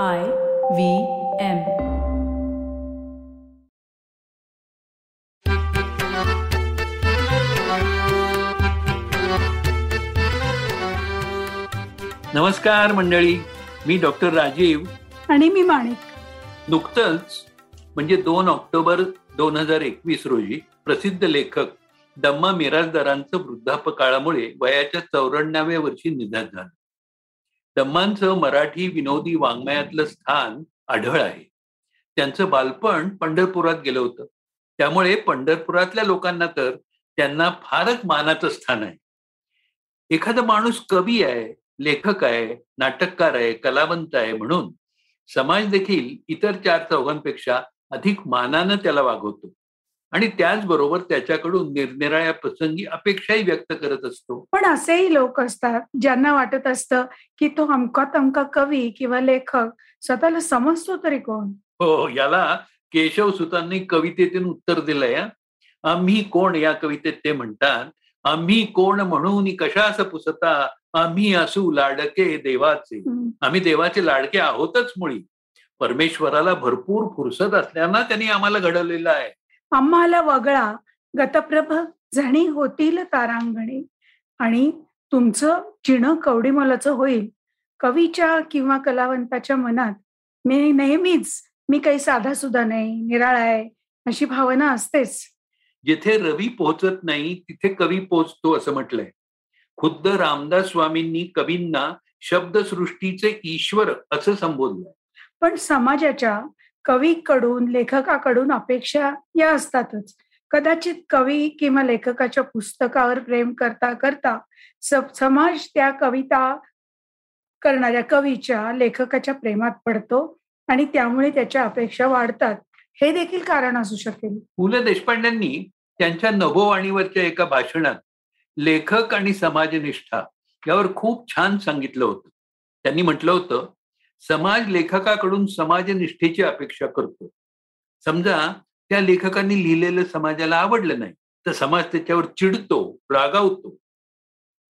I V M. नमस्कार मंडळी. मी डॉक्टर राजीव. आणि मी माणिक. नुकतंच म्हणजे दोन ऑक्टोबर दोन हजार एकवीस रोजी प्रसिद्ध लेखक दम्मा मिराजदारांचं वृद्धापकाळामुळे वयाच्या चौऱ्याण्णव्या वर्षी निधन झालं. दम्मांचं मराठी विनोदी वाङ्मयातलं स्थान आढळ आहे. त्यांचं बालपण पंढरपुरात गेलं होतं. त्यामुळे पंढरपुरातल्या लोकांना तर त्यांना फारच मानाचं स्थान आहे. एखादा माणूस कवी आहे लेखक आहे नाटककार आहे कलावंत आहे म्हणून समाज देखील इतर चार चौघांपेक्षा अधिक मानानं त्याला वागवतो. आणि त्याचबरोबर त्याच्याकडून निरनिराळ्या प्रसंगी अपेक्षाही व्यक्त करत असतो. पण असेही लोक असतात ज्यांना वाटत असतं की तो अमका तमका कवी किंवा लेखक स्वतःला समजतो तरी कोण? हो याला केशव सुतांनी कवितेतून उत्तर दिलंय आम्ही कोण या कवितेत ते म्हणतात आम्ही कोण म्हणून कशास पुसता आम्ही असू लाडके देवाचे. आम्ही देवाचे लाडके आहोतच मुळी. परमेश्वराला भरपूर फुरसत असल्यानं त्यांनी आम्हाला घडवलेलं आहे. आम्हाला वगळा. गतप्रभ झणी होतील तारांगणे. आणि तुमचं चिणं कवडीमोलाचं होईल. कवीच्या किंवा कलावंताच्या मनात मी नेहमीच मी काही साधा सुद्धा नाही निराळा आहे अशी भावना असतेच. जिथे रवी पोहोचत नाही तिथे कवी पोहोचतो असं म्हटलंय. खुद्द रामदास स्वामींनी कवींना शब्दसृष्टीचे ईश्वर असं संबोधलंय. पण समाजाच्या कवीकडून लेखकाकडून अपेक्षा या असतातच. कदाचित कवी किंवा लेखकाच्या पुस्तकावर प्रेम करता करता समाज त्या कविता करणाऱ्या कवीच्या लेखकाच्या प्रेमात पडतो आणि त्यामुळे त्याच्या अपेक्षा वाढतात. हे देखील कारण असू शकेल. पु ल देशपांड्यांनी त्यांच्या नभोवाणीवरच्या एका भाषणात लेखक आणि समाजनिष्ठा यावर खूप छान सांगितलं होतं. त्यांनी म्हटलं होतं समाज लेखकाकडून समाजनिष्ठेची अपेक्षा करतो. समजा त्या लेखकांनी लिहिलेलं समाजाला आवडलं नाही तर समाज त्याच्यावर चिडतो रागावतो.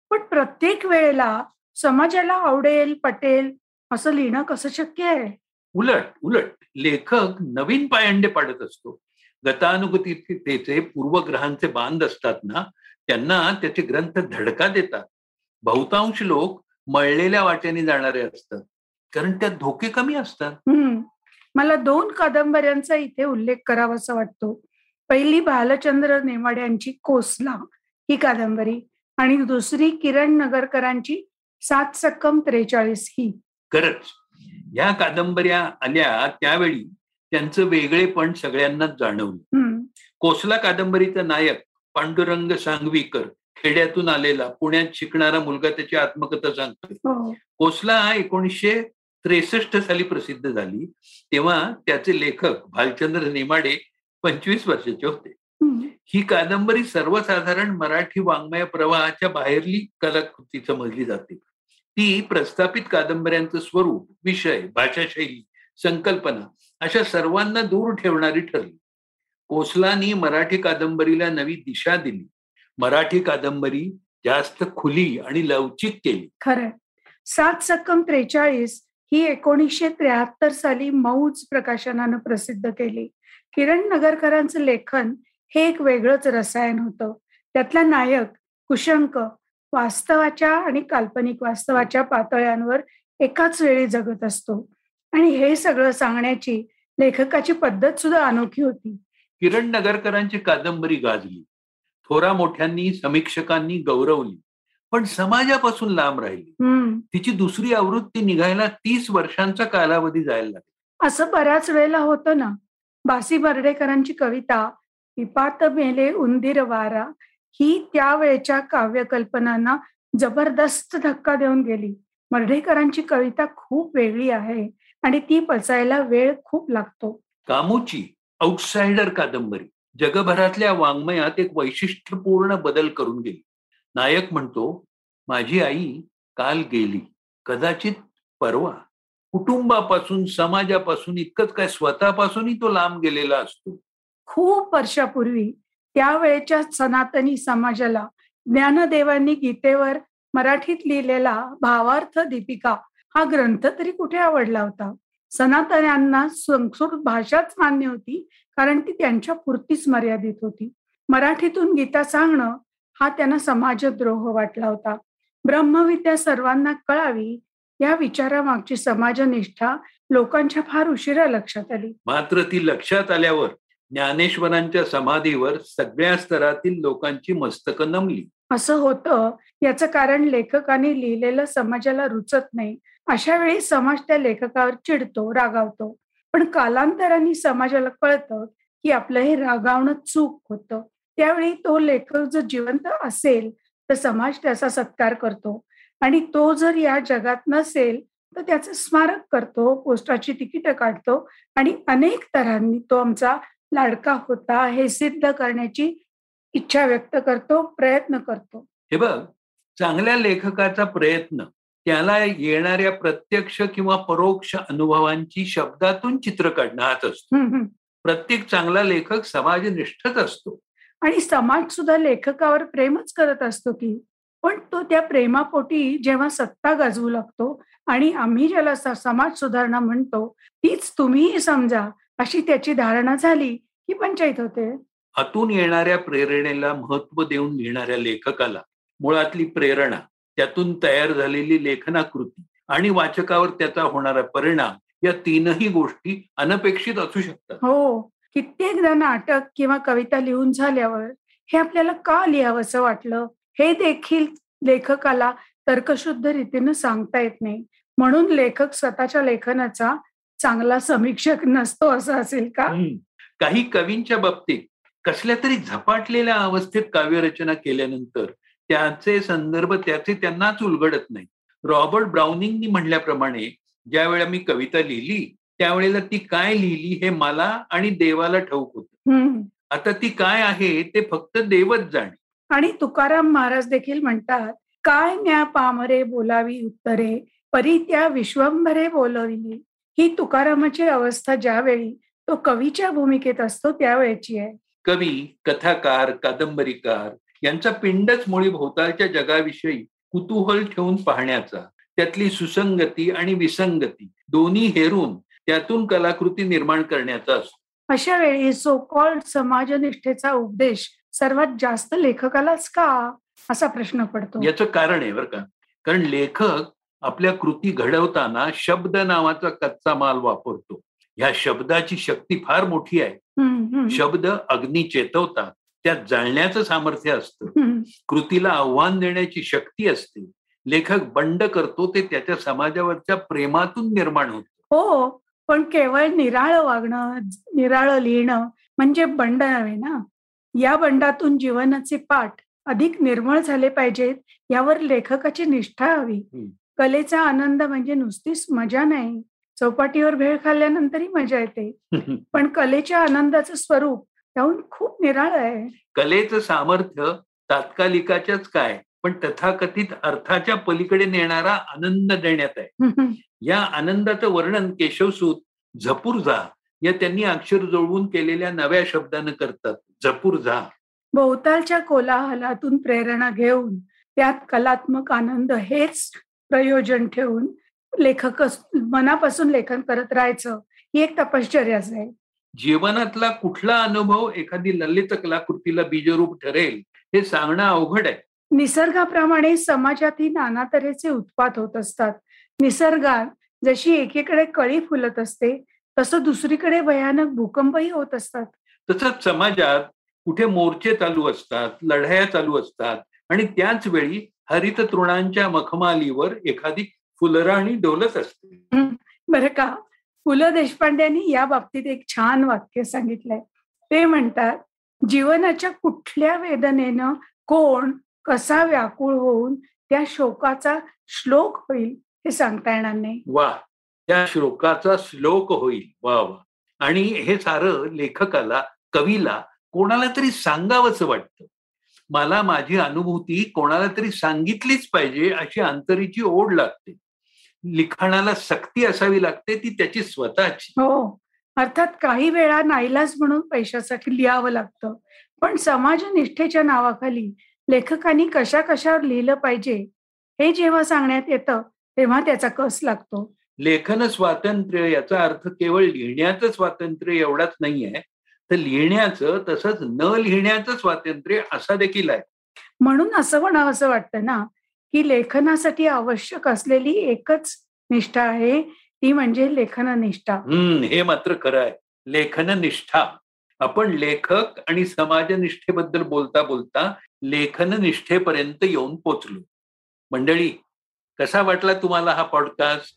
पण प्रत्येक वेळेला समाजाला आवडेल पटेल असं लिहिणं कसं शक्य आहे? उलट उलट. लेखक नवीन पायंडे पाडत असतो. गतानुगतीचे पूर्वग्रहांचे बांध असतात ना त्यांना त्याचे ग्रंथ धडका देतात. बहुतांश लोक मळलेल्या वाट्याने जाणारे असतात. कारण त्यात धोके कमी असतात. मला दोन कादंबऱ्यांचा इथे उल्लेख करावासा वाटतो. पहिली भालचंद्र नेमाड्यांची कोसला ही कादंबरी आणि दुसरी किरण नगरकरांची सात सक्कम त्रेचाळीस ही. खरंच. या कादंबऱ्या आल्या त्यावेळी त्यांचं वेगळेपण सगळ्यांनाच जाणवलं. कोसला कादंबरीचा नायक पांडुरंग सांगवीकर खेड्यातून आलेला पुण्यात शिकणारा मुलगा त्याची आत्मकथा सांगतो हो. कोसला एकोणीसशे त्रेसष्ट साली प्रसिद्ध झाली. तेव्हा त्याचे लेखक भालचंद्र नेमाडे पंचवीस वर्षाचे होते. ही कादंबरी सर्वसाधारण मराठी वाङ्मय प्रवाहाच्या बाहेरली कलाकृती समजली जाते. ती प्रस्थापित कादंबऱ्यांचं स्वरूप विषय भाषाशैली संकल्पना अशा सर्वांना दूर ठेवणारी ठरली. कोसलानी मराठी कादंबरीला नवी दिशा दिली. मराठी कादंबरी जास्त खुली आणि लवचिक केली. खरं. सात सक्कम त्रेचाळीस ही एकोणीसशे त्र्याहत्तर साली मौज प्रकाशनानं प्रसिद्ध केली. किरण नगरकरांचं लेखन हे एक वेगळंच रसायन होतं. त्यातला नायक कुशंक वास्तवाच्या आणि काल्पनिक वास्तवाच्या पातळ्यांवर एकाच वेळी जगत असतो. आणि हे सगळं सांगण्याची लेखकाची पद्धत सुद्धा अनोखी होती. किरण नगरकरांची कादंबरी गाजली. थोरा मोठ्यांनी समीक्षकांनी गौरवली. पण समाजापासून लांब राहिली. तिची दुसरी आवृत्ती निघायला तीस वर्षांचा कालावधी जायला लागला. असं बऱ्याच वेळेला होतं ना. बासी बर्डेकरांची कविता पिपात मेले उंदीर वारा ही त्यावेळेच्या काव्यकल्पनांना जबरदस्त धक्का देऊन गेली. मर्ढेकरांची कविता खूप वेगळी आहे आणि ती पचायला वेळ खूप लागतो. कामूची आउटसाइडर कादंबरी जगभरातल्या वाङ्मयात एक वैशिष्ट्यपूर्ण बदल करून गेली. नायक म्हणतो माझी आई काल गेली. कदाचित परवा. कुटुंबापासून समाजापासून इतकंच काय स्वतःपासूनही तो लांब गेलेला असतो. खूप वर्षापूर्वी त्यावेळेच्या सनातनी समाजाला ज्ञानदेवांनी गीतेवर मराठीत लिहिलेला भावार्थ दीपिका हा ग्रंथ तरी कुठे आवडला होता? सनातन्यांना संस्कृत भाषाच मान्य होती कारण ती त्यांच्या पुरतीच मर्यादित होती. मराठीतून गीता सांगणं हा त्यांना समाजद्रोह वाटला होता. ब्रह्मविद्या सर्वांना कळावी या विचारामागची समाजनिष्ठा लोकांच्या फार उशिरा लक्षात आली. मात्र ती लक्षात आल्यावर ज्ञानेश्वरांच्या समाधीवर सगळ्या स्तरातील लोकांची मस्तकं नमली. असं होतं याचं कारण लेखकाने लिहिलेलं समाजाला रुचत नाही. अशा वेळी समाज त्या लेखकावर चिडतो रागावतो. पण कालांतराने समाजाला कळतं की आपलं हे रागावणं चूक होतं. त्यावेळी तो लेखक जर जिवंत असेल तर समाज त्याचा सत्कार करतो. आणि तो जर या जगात नसेल तर त्याचं स्मारक करतो पोस्टाची तिकीट काढतो आणि अनेक तऱ्हांनी तो आमचा लाडका होता हे सिद्ध करण्याची इच्छा व्यक्त करतो प्रयत्न करतो. हे बघ चांगल्या लेखकाचा प्रयत्न त्याला येणाऱ्या प्रत्यक्ष किंवा परोक्ष अनुभवांची शब्दातून चित्र काढणं हाच असतो. प्रत्येक चांगला लेखक समाजनिष्ठच असतो. आणि समाज सुद्धा लेखकावर प्रेमच करत असतो की पण तो त्या प्रेमापोटी जेव्हा सत्ता गाजवू लागतो आणि आम्ही ज्याला समाज सुधारणा म्हणतो तीच तुम्हीही समजा अशी त्याची धारणा झाली की पंचायत होते. आतून येणाऱ्या प्रेरणेला महत्त्व देऊन लिहिणाऱ्या लेखकाला मुळातली प्रेरणा त्यातून तयार झालेली लेखनाकृती आणि वाचकावर त्याचा होणारा परिणाम या तीनही गोष्टी अनपेक्षित असू शकतात. हो. कित्येकदा नाटक किंवा कविता लिहून झाल्यावर हे आपल्याला का लिहावंसं वाटलं? हे देखील लेखकाला तर्कशुद्ध रीतीनं सांगता येत नाही. म्हणून लेखक स्वतःच्या लेखनाचा चांगला समीक्षक नसतो असं असेल का? काही कवींच्या बाबतीत कसल्या तरी झपाटलेल्या अवस्थेत काव्यरचना केल्यानंतर त्याचे संदर्भ त्याचे त्यांनाच उलगडत नाही. रॉबर्ट ब्राउनिंगनी म्हणल्याप्रमाणे ज्या मी कविता लिहिली त्यावेळेला ती काय लिहिली हे मला आणि देवाला ठाऊक होत. आता ती काय आहे ते फक्त देवच जाणे. आणि तुकाराम महाराज देखील म्हणतात काय न्या पामरे बोलावी उत्तरे परी त्या विश्वंभरे बोलविली. ही तुकारामाची अवस्था ज्यावेळी तो कवीच्या भूमिकेत असतो त्यावेळेची आहे. कवी कथाकार कादंबरीकार यांचा पिंडच मुळी भोवतालच्या जगाविषयी कुतूहल ठेवून पाहण्याचा त्यातली सुसंगती आणि विसंगती दोन्ही हेरून त्यातून कलाकृती निर्माण करण्याचा असतो. अशा वेळी सो कॉल्ड समाजनिष्ठेचा उपदेश सर्वात जास्त लेखकालाच का? असा प्रश्न पडतो. याचं कारण आहे बरं का. कारण लेखक आपल्या कृती घडवताना शब्द नावाचा कच्चा माल वापरतो. ह्या शब्दाची शक्ती फार मोठी आहे. शब्द अग्नी चेतवतात. त्यात जाळण्याचं सामर्थ्य असतं. कृतीला आव्हान देण्याची शक्ती असते. लेखक बंड करतो ते त्याच्या समाजावरच्या प्रेमातून निर्माण होत. हो. पण केवळ निराळ वागणं निराळ लिहिणं म्हणजे बंड नव्हे ना? या बंडातून जीवनाचे पाठ अधिक निर्मळ झाले पाहिजेत यावर लेखकाची निष्ठा हवी. कलेचा आनंद म्हणजे नुसतीच मजा नाही. चौपाटीवर भेळ खाल्ल्यानंतरही मजा येते. पण कलेच्या आनंदाचं स्वरूप त्याहून खूप निराळ आहे. कलेचं सामर्थ्य तात्कालिकाच्याच काय? पण तथाकथित अर्थाच्या पलीकडे नेणारा आनंद देण्यात आहे. या आनंदाचं वर्णन केशवसूत झपूर झा या त्यांनी अक्षर जोडवून केलेल्या नव्या शब्दानं करतात. झपूर झा. भोवतालच्या कोलाहलातून प्रेरणा घेऊन त्यात कलात्मक आनंद हेच प्रयोजन ठेवून लेखक मनापासून लेखन करत राहायचं ही एक तपश्चर्याच आहे. जीवनातला कुठला अनुभव एखादी ललित कलाकृतीला बीजरूप ठरेल हे सांगणं अवघड आहे. निसर्गाप्रमाणे समाजातही नाना तऱ्हेचे उत्पाद होत असतात. निसर्गात जशी एकीकडे कळी फुलत असते तसं दुसरीकडे भयानक भूकंपही होत असतात. तसंच समाजात कुठे मोर्चे चालू असतात लढाया चालू असतात आणि त्याच वेळी हरित तृणांच्या मखमालीवर एखादी फुलराणी डोलत असते. बरं का. पु ल देशपांड्यांनी या बाबतीत एक छान वाक्य सांगितलंय. ते म्हणतात जीवनाच्या कुठल्या वेदनेनं कोण कसा व्याकुळ होऊन त्या शोकाचा श्लोक होईल हे सांगता येणार नाही. वा त्या श्लोकाचा श्लोक होईल. वा वा. आणि हे सारं लेखकाला कवीला कोणाला तरी सांगावंच वाटतं. मला माझी अनुभूती कोणाला तरी सांगितलीच पाहिजे अशी अंतरीची ओढ लागते. लिखाणाला सक्ती असावी लागते ती त्याची स्वतःची. हो अर्थात काही वेळा नाईलाज म्हणून पैशासाठी लिहावं लागतं. पण समाजनिष्ठेच्या नावाखाली लेखकांनी कशा कशावर लिहिलं पाहिजे हे जेव्हा सांगण्यात येतं तेव्हा त्याचा कस लागतो? लेखन स्वातंत्र्य याचा अर्थ केवळ लिहिण्याचं स्वातंत्र्य एवढाच नाहीये. तर लिहिण्याचं तसंच न लिहिण्याचं स्वातंत्र्य असा देखील आहे. म्हणून असं म्हणावं असं वाटतं ना की लेखनासाठी आवश्यक असलेली एकच निष्ठा आहे ती म्हणजे लेखननिष्ठा. हम्म हे मात्र खरं आहे. लेखननिष्ठा. आपण लेखक आणि समाजनिष्ठेबद्दल बोलता बोलता लेखननिष्ठेपर्यंत येऊन पोचलो. मंडळी कसा वाटला तुम्हाला हा पॉडकास्ट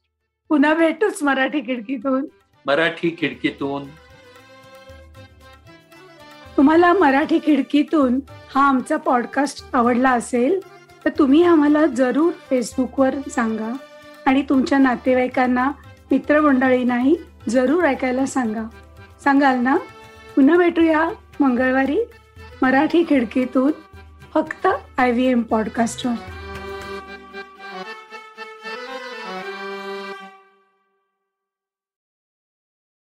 पुन्हा भेटूच मराठी खिडकीतून. मराठी खिडकीतून. तुम्हाला मराठी खिडकीतून हा आमचा पॉडकास्ट आवडला असेल तर तुम्ही आम्हाला जरूर फेसबुकवर सांगा आणि तुमच्या नातेवाईकांना मित्रमंडळींनाही जरूर ऐकायला सांगा. सांगाल ना? पुन्हा भेटूया मंगळवारी मराठी खिडकीतून. फक्त आय व्ही एम पॉडकास्टवर.